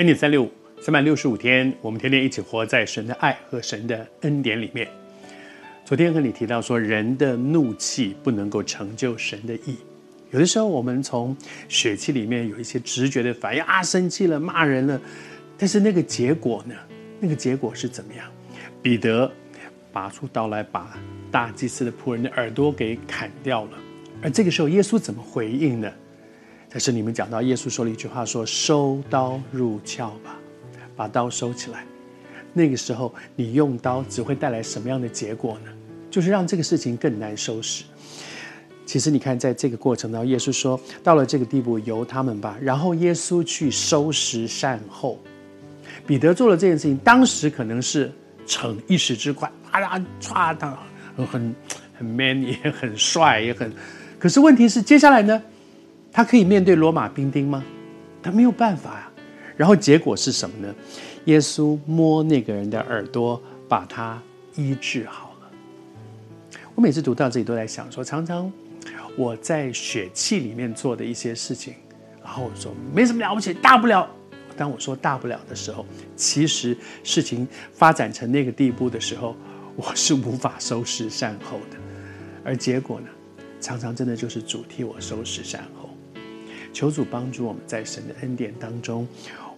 恩典三六五，三百六十五天，我们天天一起活在神的爱和神的恩典里面。昨天和你提到说，人的怒气不能够成就神的义。有的时候，我们从血气里面有一些直觉的反应啊，生气了，骂人了，但是那个结果呢？那个结果是怎么样？彼得拔出刀来，把大祭司的仆人的耳朵给砍掉了。而这个时候，耶稣怎么回应呢？在这里面讲到，耶稣说了一句话说：“收刀入鞘吧，把刀收起来。”那个时候，你用刀只会带来什么样的结果呢？就是让这个事情更难收拾。其实你看，在这个过程当中，耶稣说到了这个地步，由他们吧。然后耶稣去收拾善后，彼得做了这件事情，当时可能是逞一时之快，啊呀，唰，他很很 man，也很帅，也很。可是问题是，接下来呢，他可以面对罗马兵丁吗？他没有办法呀。然后结果是什么呢？耶稣摸那个人的耳朵，把他医治好了。我每次读到这里，都在想说，常常。我在血气里面做的一些事情，然后我说没什么了不起，大不了。当我说大不了的时候，其实事情发展成那个地步的时候，我是无法收拾善后的。而结果呢，常常真的就是主替我收拾善后。求主帮助我们在神的恩典当中，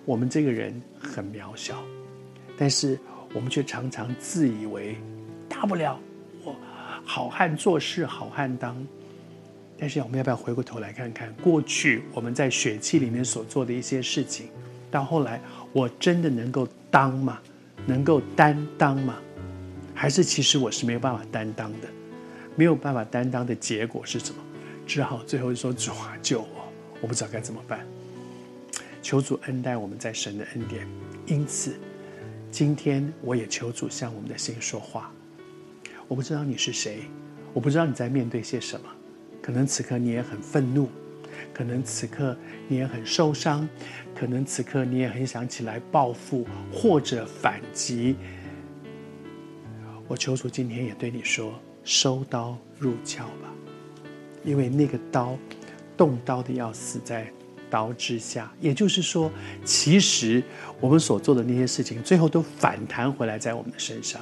我们这个人很渺小，但是我们却常常自以为大不了，我好汉做事好汉当。但是我们要不要回过头来看看过去我们在血气里面所做的一些事情？到后来我真的能够当吗？能够担当吗？还是其实我是没有办法担当的？没有办法担当的结果是什么？只好最后说主啊救我！我不知道该怎么办。求主恩待我们在神的恩典。因此，今天我也求主向我们的心说话。我不知道你是谁，我不知道你在面对些什么。可能此刻你也很愤怒，可能此刻你也很受伤，可能此刻你也很想起来报复或者反击。我求主今天也对你说：收刀入鞘吧，因为那个刀，动刀的要死在刀之下。也就是说，其实我们所做的那些事情，最后都反弹回来在我们的身上。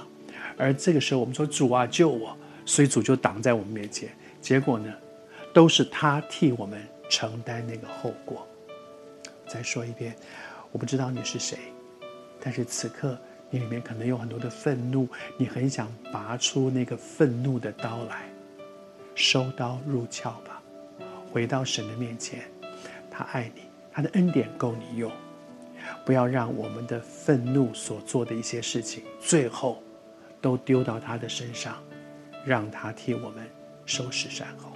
而这个时候，我们说主啊救我，所以主就挡在我们面前。结果呢？都是他替我们承担那个后果。再说一遍，我不知道你是谁，但是此刻你里面可能有很多的愤怒，你很想拔出那个愤怒的刀来，收刀入鞘吧，回到神的面前，他爱你，他的恩典够你用，不要让我们的愤怒所做的一些事情，最后都丢到他的身上，让他替我们收拾善后。